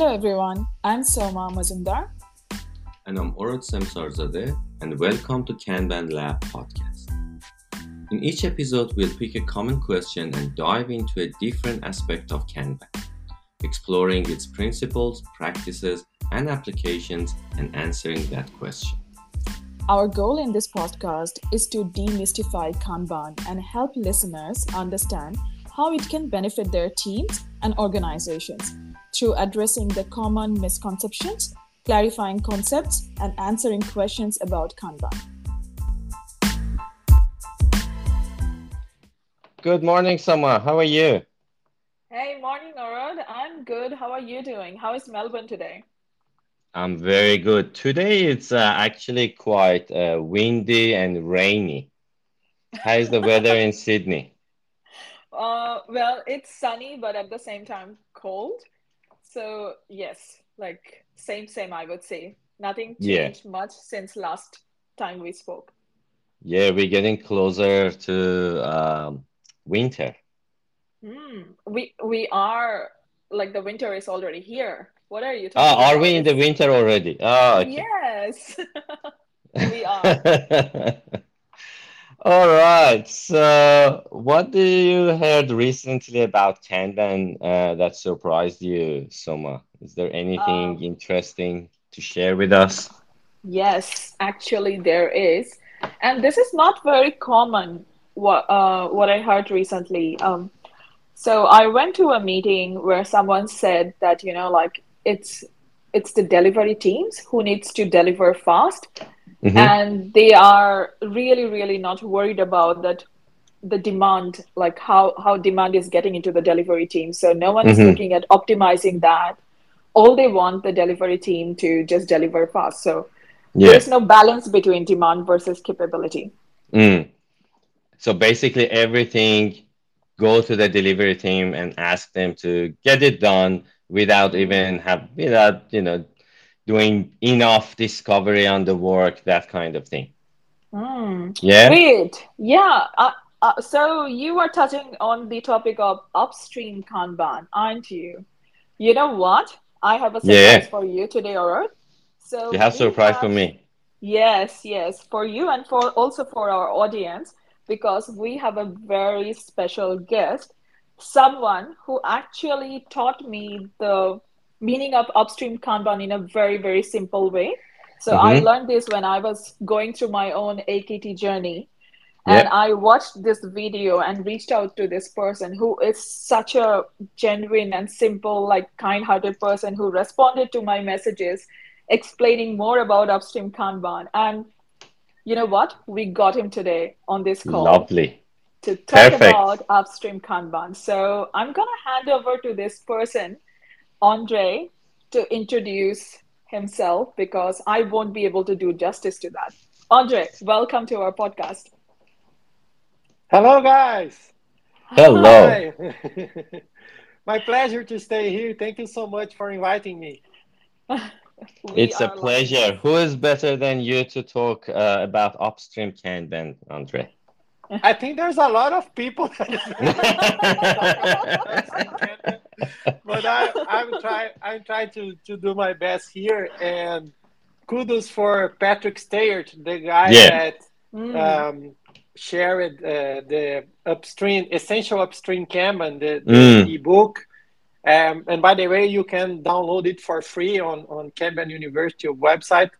Hello everyone, I'm Soma Mazumdar. And I'm Orod Semsarzadeh, and welcome to Kanban Lab podcast. In each episode, we'll pick a common question and dive into a different aspect of Kanban, exploring its principles, practices, and applications, and answering that question. Our goal in this podcast is to demystify Kanban and help listeners understand how it can benefit their teams and organizations through addressing the common misconceptions, clarifying concepts, and answering questions about Kanban. Good morning, Soma. How are you? Hey, morning, Orod. I'm good. How are you doing? How is Melbourne today? I'm very good. Today it's uh, actually quite uh, windy and rainy. How is the weather in Sydney? Uh, well, it's sunny, but at the same time cold. So yes, like same, same. I would say nothing changed yeah. much since last time we spoke. Yeah, we're getting closer to um, winter. Mm, we we are like the winter is already here. What are you talking oh, are we in the winter already? Oh, okay. yes, we are. All right. So, what do you heard recently about Kanban uh, that surprised you, Soma? Is there anything um, interesting to share with us? Yes, actually, there is, and this is not very common. What uh, what I heard recently. Um, so I went to a meeting where someone said that you know, like it's it's the delivery teams who needs to deliver fast mm-hmm. and they are really really not worried about that the demand like how how demand is getting into the delivery team so no one mm-hmm. is looking at optimizing that all they want the delivery team to just deliver fast so yeah. there's no balance between demand versus capability mm. so basically everything go to the delivery team and ask them to get it done without even have without you know doing enough discovery on the work that kind of thing. Mm. yeah? Great yeah uh, uh, so you are touching on the topic of upstream kanban aren't you? You know what? I have a surprise yeah. for you today alright so you have a surprise have, for me. Yes yes for you and for also for our audience because we have a very special guest someone who actually taught me the meaning of upstream Kanban in a very, very simple way. So mm-hmm. I learned this when I was going through my own AKT journey. And I watched this video and reached out to this person who is such a genuine and simple, like kind hearted person who responded to my messages explaining more about upstream Kanban. And you know what? We got him today on this call. Lovely to talk Perfect. about upstream Kanban. So I'm going to hand over to this person, Andre, to introduce himself because I won't be able to do justice to that. Andre, welcome to our podcast. Hello, guys. Hello. My pleasure to stay here. Thank you so much for inviting me. it's a pleasure. Who is better than you to talk uh, about upstream Kanban, Andre? I think there's a lot of people. but I, I'm trying. I'm trying to to do my best here. And kudos for Patrick Steyaert, the guy yeah. that mm. um, shared uh, the upstream essential upstream Kanban, the, the mm. ebook. Um, and by the way, you can download it for free on on Kanban University website.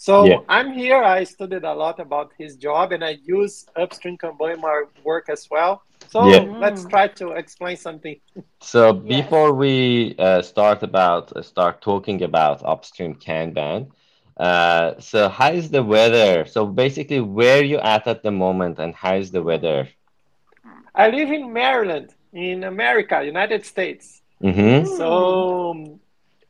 So yeah. I'm here. I studied a lot about his job, and I use upstream Kanban in my work as well. So yeah. let's try to explain something. So before we uh, start about uh, start talking about upstream Kanban, uh, so how is the weather? So basically, where you at at the moment, and how is the weather? I live in Maryland, in America, United States. Mm-hmm. So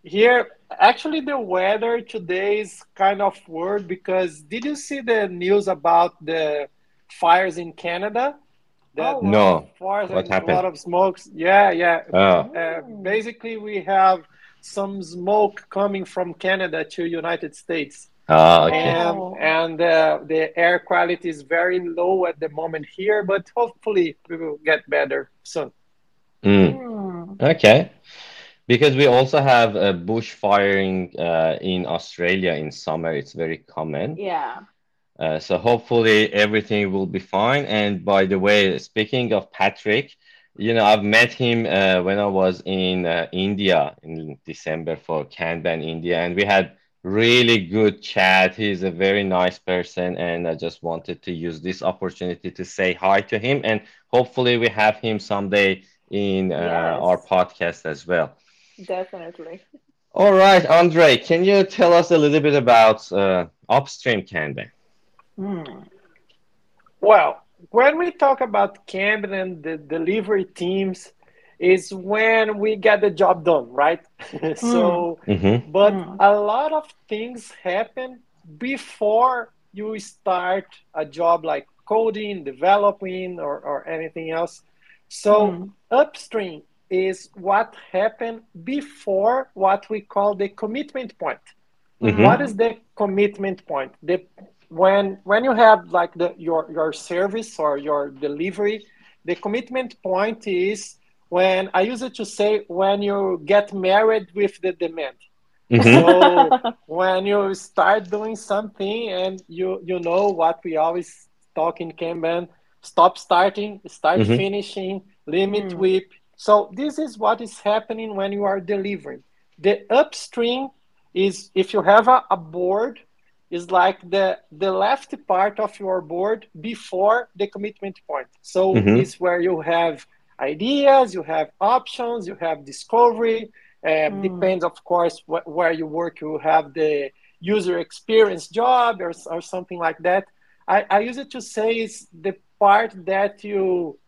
here actually the weather today is kind of weird because did you see the news about the fires in Canada? That oh, no. Fires what happened? A lot of smokes. Yeah, yeah. Oh. Uh, basically, we have some smoke coming from Canada to United States. Oh, okay. And, and uh, the air quality is very low at the moment here, but hopefully we will get better soon. Mm. Okay. Because we also have a bush firing uh, in Australia in summer. It's very common. Yeah. Uh, so hopefully everything will be fine. And by the way, speaking of Patrick, you know, I've met him uh, when I was in uh, India in December for Kanban India, and we had really good chat. He's a very nice person, and I just wanted to use this opportunity to say hi to him, and hopefully we have him someday in uh, yes. our podcast as well. Definitely. All right, Andre, can you tell us a little bit about uh, upstream Kanban? Hmm. Well, when we talk about Kanban and the delivery teams, is when we get the job done, right? so, mm-hmm. but mm. a lot of things happen before you start a job like coding, developing, or, or anything else. So, mm. upstream is what happened before what we call the commitment point. Mm-hmm. What is the commitment point? The when when you have like the your your service or your delivery, the commitment point is when I use it to say when you get married with the demand. Mm-hmm. So when you start doing something and you you know what we always talk in Kanban, stop starting, start mm-hmm. finishing, limit mm. WIP. So this is what is happening when you are delivering. The upstream is if you have a, a board is like the the left part of your board before the commitment point. So mm-hmm. it's where you have ideas, you have options, you have discovery. Uh, mm. Depends, of course, wh- where you work. You have the user experience job or, or something like that. I, I use it to say it's the part that you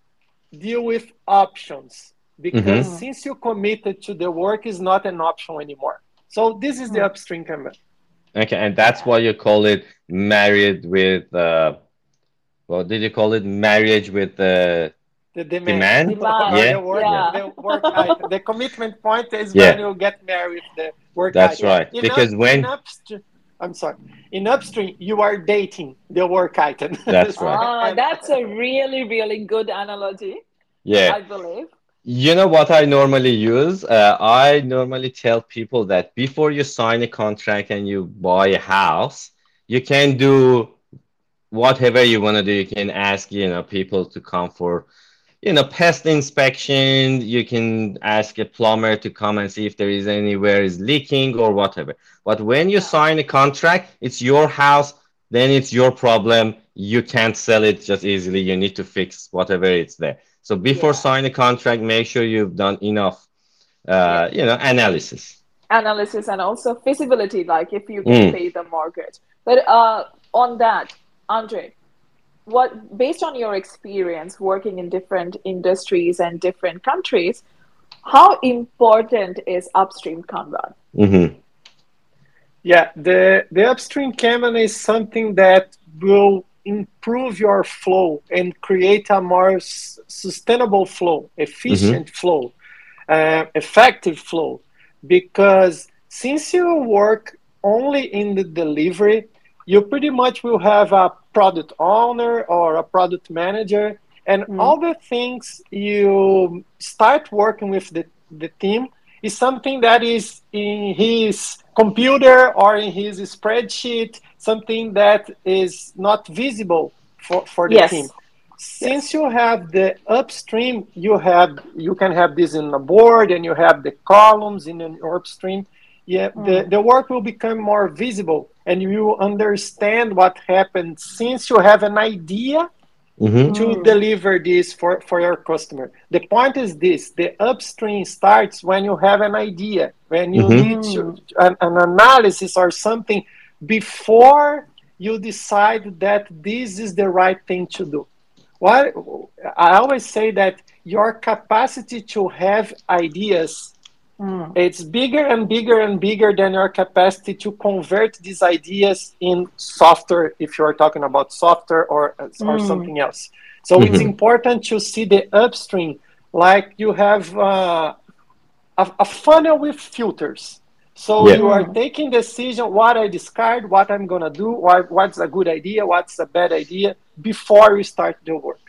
deal with options because mm-hmm. since you committed to the work is not an option anymore. So this is the mm. upstream Kanban. Okay, and that's why you call it married with uh what did you call it? Marriage with uh the demand. demand. demand. Yeah. The, work, yeah. the work item. The commitment point is yeah. when you get married with the work That's item. right. In because up, when upstream, I'm sorry. In upstream, you are dating the work item. That's right. Oh, that's a really, really good analogy. Yeah. I believe. You know what I normally use? Uh, I normally tell people that before you sign a contract and you buy a house, you can do whatever you want to do. You can ask, you know, people to come for, you know, pest inspection. You can ask a plumber to come and see if there is anywhere is leaking or whatever. But when you sign a contract, it's your house. Then it's your problem. You can't sell it just easily. You need to fix whatever it's there. So before yeah. signing a contract, make sure you've done enough, uh, yeah. you know, analysis. Analysis and also feasibility, like if you can mm. pay the mortgage. But uh, on that, Andre, what based on your experience working in different industries and different countries, how important is upstream Kanban? Mm-hmm. Yeah, the the upstream Kanban is something that will improve your flow and create a more s- sustainable flow, efficient mm-hmm. flow, uh, effective flow. Because since you work only in the delivery, you pretty much will have a product owner or a product manager, and mm. all the things you start working with the, the team is something that is in his computer or in his spreadsheet, something that is not visible for, for the yes. team. Since yes. you have the upstream, you have you can have this in a board and you have the columns in an upstream. Yeah, mm. the, the work will become more visible and you understand what happened since you have an idea mm-hmm. to mm. deliver this for, for your customer. The point is this the upstream starts when you have an idea, when you mm-hmm. need to, an, an analysis or something before you decide that this is the right thing to do. What I always say that your capacity to have ideas Mm. It's bigger and bigger and bigger than your capacity to convert these ideas in software, if you're talking about software or, or mm. something else. So mm-hmm. it's important to see the upstream like you have uh, a, a, funnel with filters. So yeah. you are taking decision what I discard, what I'm gonna do, what, what's a good idea, what's a bad idea before you start the work.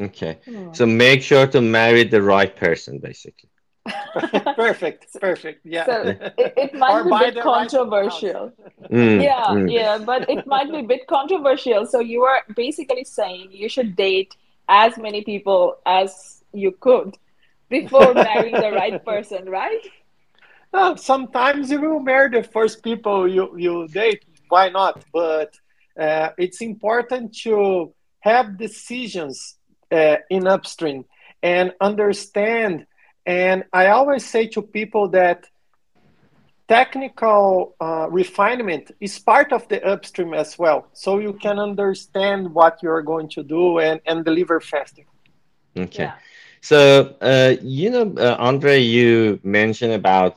Okay. Mm. So make sure to marry the right person, basically. perfect, perfect. Yeah. So it, it might be a bit controversial. Right mm, yeah, mm. yeah, but it might be a bit controversial. So you are basically saying you should date as many people as you could before marrying the right person, right? No, sometimes you will marry the first people you, you date. Why not? But uh, it's important to have decisions uh, in upstream and understand. And I always say to people that technical uh, refinement is part of the upstream as well. So you can understand what you're going to do and, and deliver faster. Okay. Yeah. So, uh, you know, uh, Andre, you mentioned about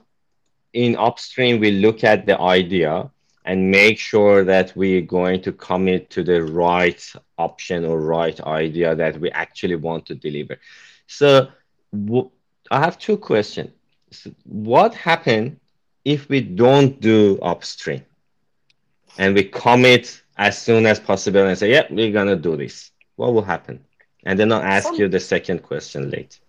in upstream, we look at the idea and make sure that we're going to commit to the right option or right idea that we actually want to deliver. So I have two questions. So what happened if we don't do upstream and we commit as soon as possible and say, yeah, we're going to do this? What will happen? And then I'll ask Some, you the second question later.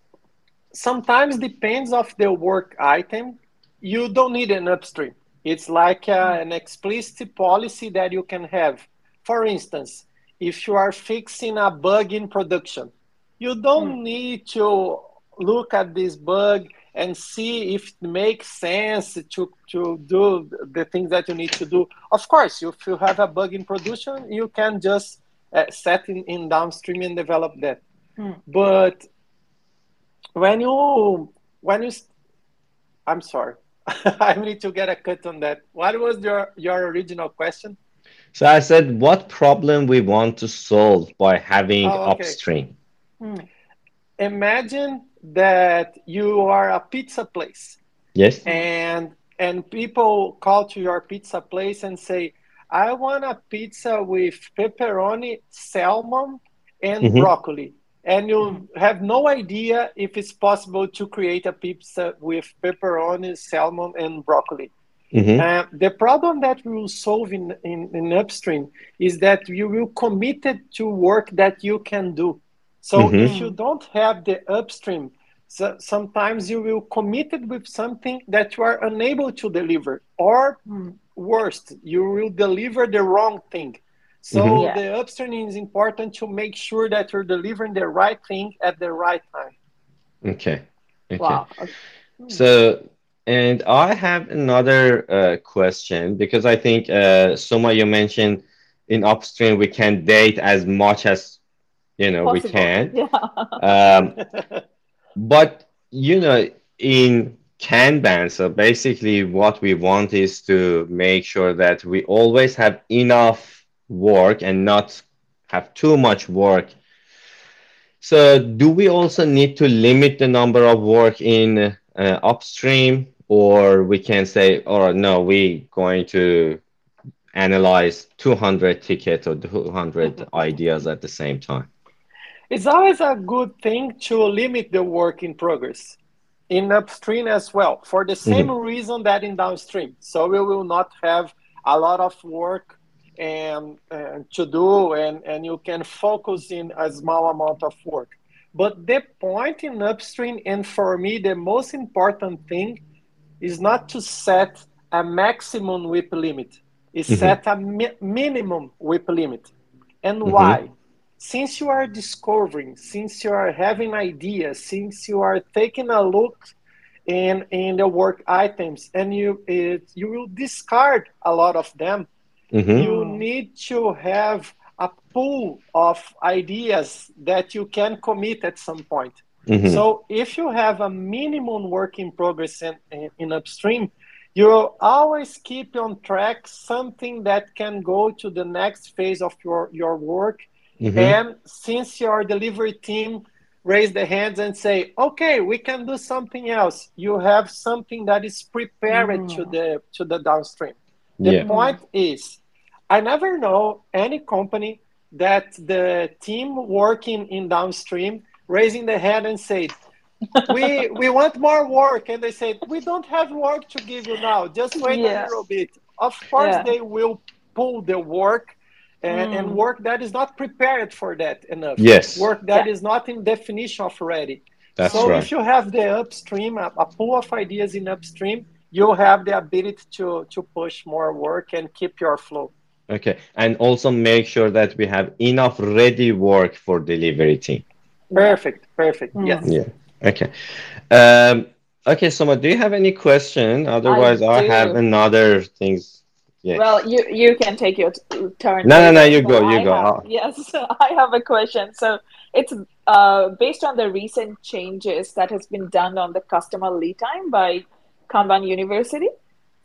Sometimes depends of the work item. You don't need an upstream it's like uh, an explicit policy that you can have. For instance, if you are fixing a bug in production, you don't mm. need to look at this bug and see if it makes sense to, to do the things that you need to do. Of course, if you have a bug in production, you can just uh, set in, in downstream and develop that. Mm. But when you when you I'm sorry I need to get a cut on that. What was your your original question? So I said, what problem we want to solve by having oh, okay. upstream? Hmm. Imagine that you are a pizza place. Yes. And and people call to your pizza place and say, I want a pizza with pepperoni, salmon, and mm-hmm. broccoli and you have no idea if it's possible to create a pizza with pepperoni, salmon, and broccoli. Mm-hmm. Uh, the problem that we will solve in, in, in, upstream is that you will committed to work that you can do. So mm-hmm. if you don't have the upstream, so sometimes you will committed with something that you are unable to deliver, or mm, worst, you will deliver the wrong thing. So mm-hmm. yeah. the upstream is important to make sure that you're delivering the right thing at the right time. Okay. Okay. Wow. So, and I have another uh, question because I think uh, Soma, you mentioned in upstream we can date as much as you know Possible. we can. Yeah. Um, but you know, in Kanban, so basically what we want is to make sure that we always have enough work and not have too much work. So do we also need to limit the number of work in uh, upstream or we can say, or no, we going to analyze 200 tickets or 200 ideas at the same time? It's always a good thing to limit the work in progress in upstream as well for the same mm-hmm. reason that in downstream. So we will not have a lot of work and, and to do and, and you can focus in a small amount of work but the point in upstream and for me the most important thing is not to set a maximum WIP limit is mm-hmm. set a mi- minimum WIP limit and mm-hmm. why since you are discovering since you are having ideas since you are taking a look in in the work items and you it, you will discard a lot of them mm-hmm. you need to have a pool of ideas that you can commit at some point. Mm-hmm. So if you have a minimum work in progress in, in, in upstream, you always keep on track something that can go to the next phase of your, your work. Mm-hmm. And since your delivery team raise the hands and say, okay, we can do something else, you have something that is prepared mm. to the to the downstream. The yeah. point is I never know any company that the team working in downstream raising the head and said, we we want more work and they said we don't have work to give you now just wait yes. a little bit of course yeah. they will pull the work and, mm. and, work that is not prepared for that enough yes work that yeah. is not in definition of ready That's so right. if you have the upstream, a, a pool of ideas in upstream, you have the ability to to push more work and keep your flow. Okay, and also make sure that we have enough ready work for delivery team. Perfect, perfect. Mm. Yes. Yeah. Okay. Um, okay, Soma, do you have any question? Otherwise, I, do. have another things. Yeah. Well, you you can take your turn. No, no, no, you but go, you I go. have- I'll- yes, I have a question. So it's uh, based on the recent changes that has been done on the customer lead time by Kanban University.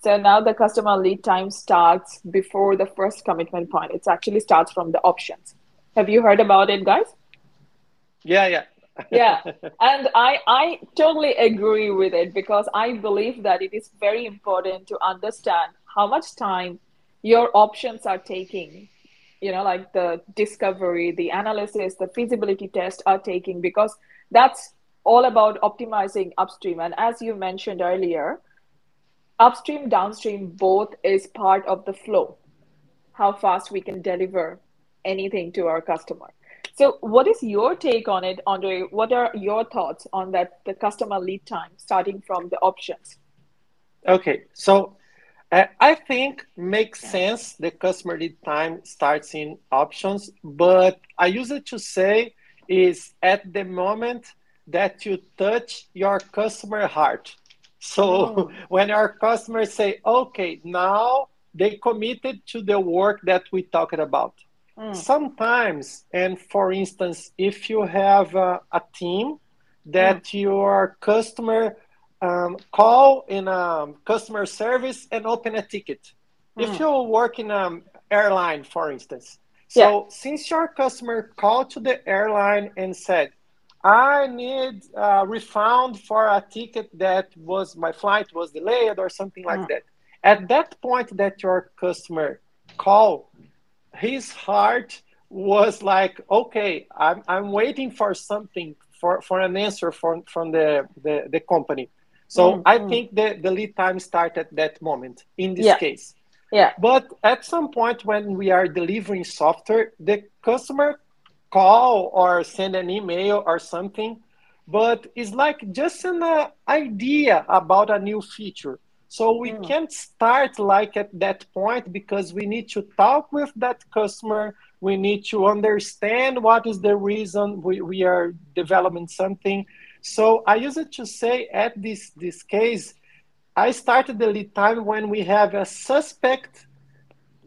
So now the customer lead time starts before the first commitment point. It actually starts from the options. Have you heard about it, guys? Yeah, yeah. yeah and i i totally agree with it because i believe that it is very important to understand how much time your options are taking you know like the discovery the analysis the feasibility test are taking because that's all about optimizing upstream and as you mentioned earlier upstream downstream both is part of the flow how fast we can deliver anything to our customer so, what is your take on it, Andre? What are your thoughts on that the customer lead time starting from the options? Okay, so uh, I think makes sense. The customer lead time starts in options, but I use it to say is at the moment that you touch your customer heart. So Oh. when our customers say, "Okay, now they committed to the work that we talked about," Mm. sometimes and for instance if you have a, a team that your customer um, call in a customer service and open a ticket if Mm. you work in an airline for instance so since your customer called to the airline and said i need a refund for a ticket that was my flight was delayed or something like Mm. that at that point that your customer call his heart was like, okay, I'm, I'm waiting for something for, for an answer from, from the, the, the company. So Mm, I mm. think the, the lead time started at that moment in this Yeah. case. Yeah. But at some point when we are delivering software, the customer call or send an email or something, but it's like just an uh, idea about a new feature. So we Mm. can't start like at that point because we need to talk with that customer. We need to understand what is the reason we, we are developing something. So I use it to say at this this case, I started the lead time when we have a suspect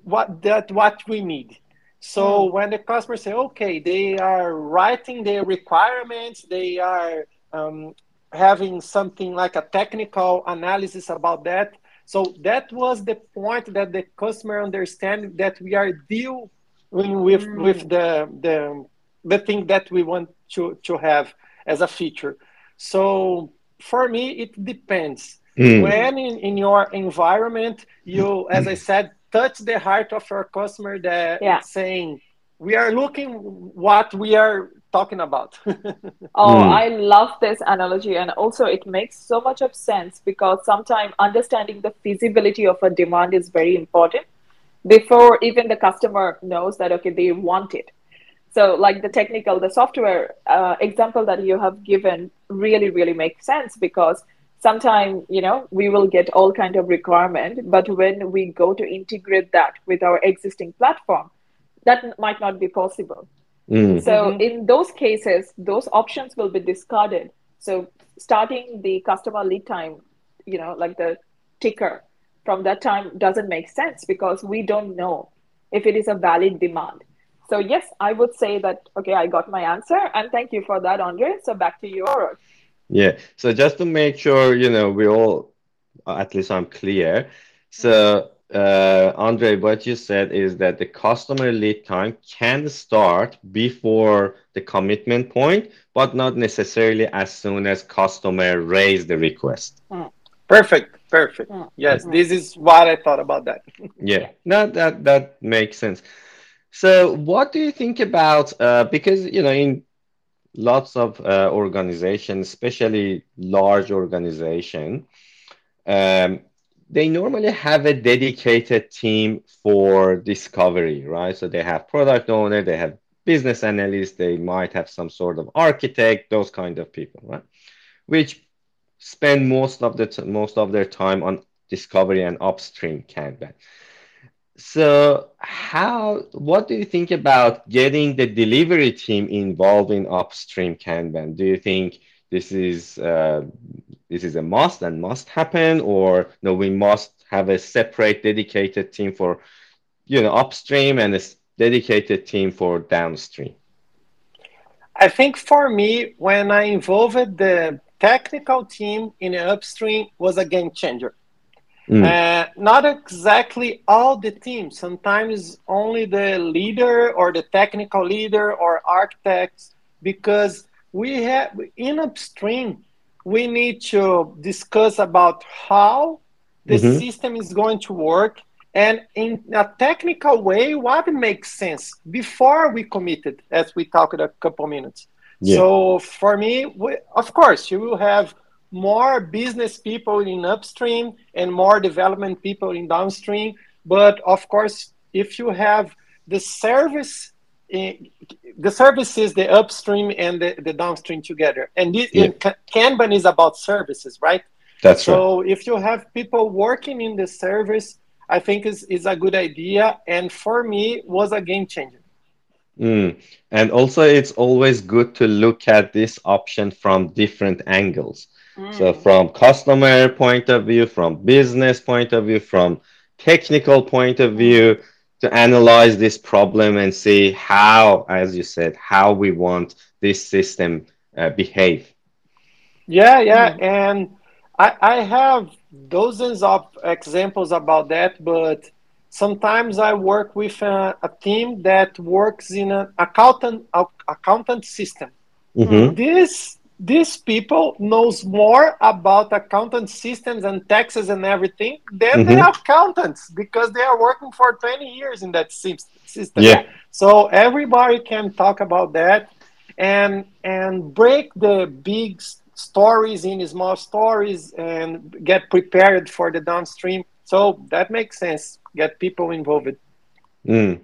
what that what we need. So when the customer say, okay, they are writing their requirements, they are um, having something like a technical analysis about that. So that was the point that the customer understand that we are dealing with Mm. with the the the thing that we want to to have as a feature. So for me, it depends Mm. when in, in your environment you as i said touch the heart of your customer that Yeah. saying we are looking what we are talking about Oh, Mm. I love this analogy. And also, it makes so much of sense because sometimes understanding the feasibility of a demand is very important before even the customer knows that, okay, they want it. So, like the technical, the software uh, example that you have given really, really makes sense because sometimes, you know, we will get all kind of requirement, but when we go to integrate that with our existing platform, that might not be possible. Mm. So Mhm. in those cases, those options will be discarded. So starting the customer lead time, you know, like the ticker from that time doesn't make sense because we don't know if it is a valid demand. So yes, I would say that okay, I got my answer, and thank you for that, Andre. So back to you, Aurora. Yeah. So just to make sure, you know, we all, uh, at least I'm clear. So, uh, Andre, what you said is that the customer lead time can start before the commitment point, but not necessarily as soon as customer raise the request. perfect perfect Mm. yes Mhm. this is what i thought about that Yeah, no, that that makes sense. So, what do you think about uh, because you know in lots of uh, organizations, especially large organization, um, they normally have a dedicated team for discovery, right? So they have product owner, they have business analysts, they might have some sort of architect, those kind of people, right? Which spend most of the t- most of their time on discovery and upstream Kanban. So, how? What do you think about getting the delivery team involved in upstream Kanban? Do you think this is uh, this is a must and must happen, or no? We must have a separate, dedicated team for you know upstream and a dedicated team for downstream. I think for me, when I involved the technical team in upstream, was a game changer Mm. Uh, not exactly all the teams. Sometimes only the leader or the technical leader or architects, because we have in upstream, we need to discuss about how the mm-hmm. system is going to work and in a technical way what makes sense before we committed as we talked a couple minutes yeah. so for me we, of course you will have more business people in upstream and more development people in downstream. But of course, if you have the service, eh, the services, the upstream and the, the downstream together, and this, yeah. Kanban is about services, right? That's so right. if you have people working in the service, I think is is a good idea, and for me was a game changer. Mm. And also, it's always good to look at this option from different angles. So from customer point of view, from business point of view, from technical point of view, to analyze this problem and see how, as you said, how we want this system uh, behave. Yeah, yeah, mm. and I, I have dozens of examples about that, but sometimes I work with a, a team that works in an accountant accountant system. Mm-hmm. This these people knows more about accountant systems and taxes and everything than mm-hmm. the accountants because they are working for 20 years in that system. Yeah. So everybody can talk about that and and break the big stories in small stories and get prepared for the downstream. So that makes sense. Get people involved. Mm.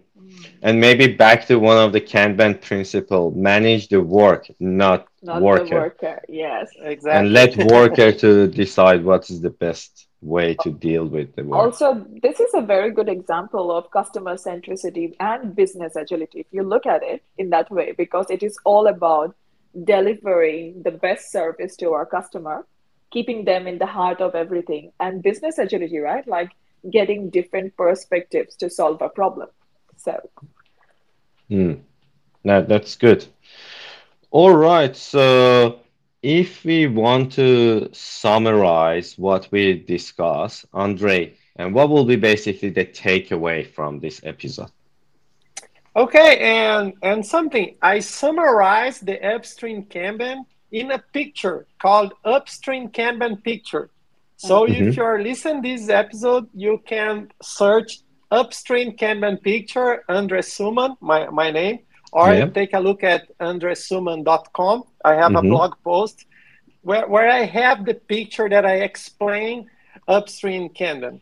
And maybe back to one of the Kanban principle, manage the work, not, not worker. worker. Yes, exactly. And let worker to decide what is the best way to deal with the work. Also, this is a very good example of customer centricity and business agility if you look at it in that way, because it is all about delivering the best service to our customer, keeping them in the heart of everything, and business agility, right? Like getting different perspectives to solve a problem. So, mm. no, that's good. All right. So, if we want to summarize what we discussed, Andre, and what will be basically the takeaway from this episode? Okay, and and something I summarized the upstream Kanban in a picture called upstream Kanban picture. So mm-hmm. if you're listening this episode, you can search upstream Kanban picture, Andres Suman, my, my name, or yeah. take a look at andresuman.com. I have mm-hmm. a blog post where, where I have the picture that I explain upstream Kanban.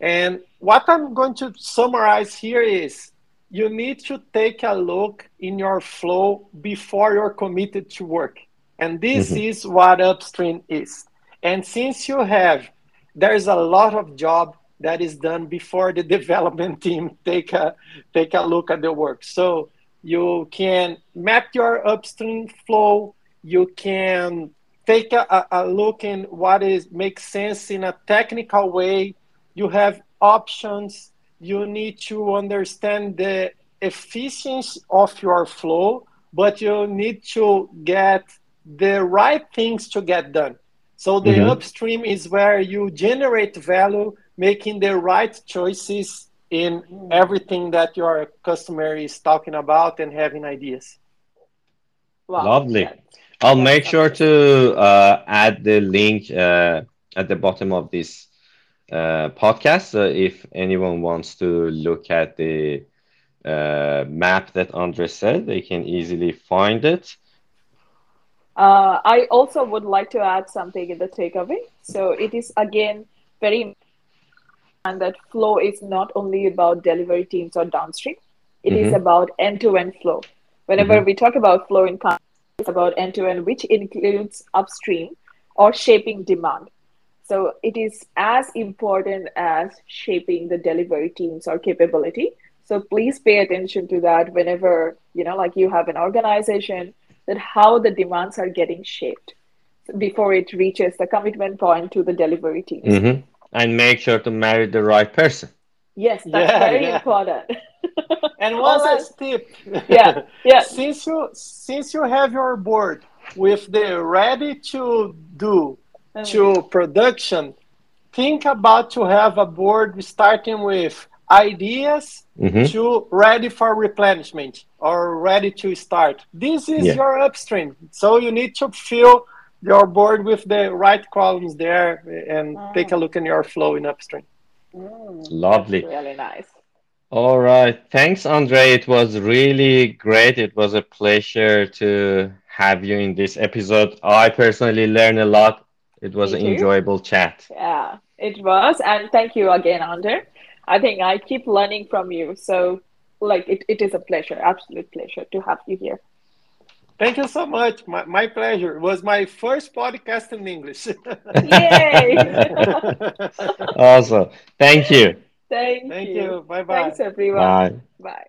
And what I'm going to summarize here is you need to take a look in your flow before you're committed to work. And this mm-hmm. is what upstream is. And since you have, there's a lot of job that is done before the development team take a take a look at the work. So you can map your upstream flow. You can take a, a look in what is makes sense in a technical way. You have options. You need to understand the efficiency of your flow, but you need to get the right things to get done. So the mm-hmm. upstream is where you generate value making the right choices in everything that your customer is talking about and having ideas. Wow. Lovely. I'll make sure to uh, add the link uh, at the bottom of this uh, podcast so if anyone wants to look at the uh, map that Andre said, they can easily find it. Uh, I also would like to add something in the takeaway. So it is again very and that flow is not only about delivery teams or downstream it mm-hmm. is about end-to-end flow Whenever mm-hmm. we talk about flow in companies, it's about end to end, which includes upstream or shaping demand. So it is as important as shaping the delivery teams or capability. So please pay attention to that whenever, you know, like you have an organization, that how the demands are getting shaped before it reaches the commitment point to the delivery teams. Mm-hmm. And make sure to marry the right person. Yes, that's yeah, very yeah. important. and one last tip. Yeah, yeah. since you since you have your board with the ready to do mm. to production, think about to have a board starting with ideas mm-hmm. to ready for replenishment or ready to start. This is yeah. your upstream. So you need to fill your board with the right columns there and mm. take a look in your flow in upstream. Mm, Lovely. really nice. All right. Thanks, Andre. It was really great. It was a pleasure to have you in this episode. I personally learned a lot. It was Me an too. enjoyable chat. Yeah, it was. And thank you again, Andre. I think I keep learning from you. So, like, it, it is a pleasure, absolute pleasure to have you here. Thank you so much. My, my pleasure. It was my first podcast in English. Yay! awesome. Thank you. Thank, Thank you. you. Bye bye. Thanks, everyone. Bye. Bye.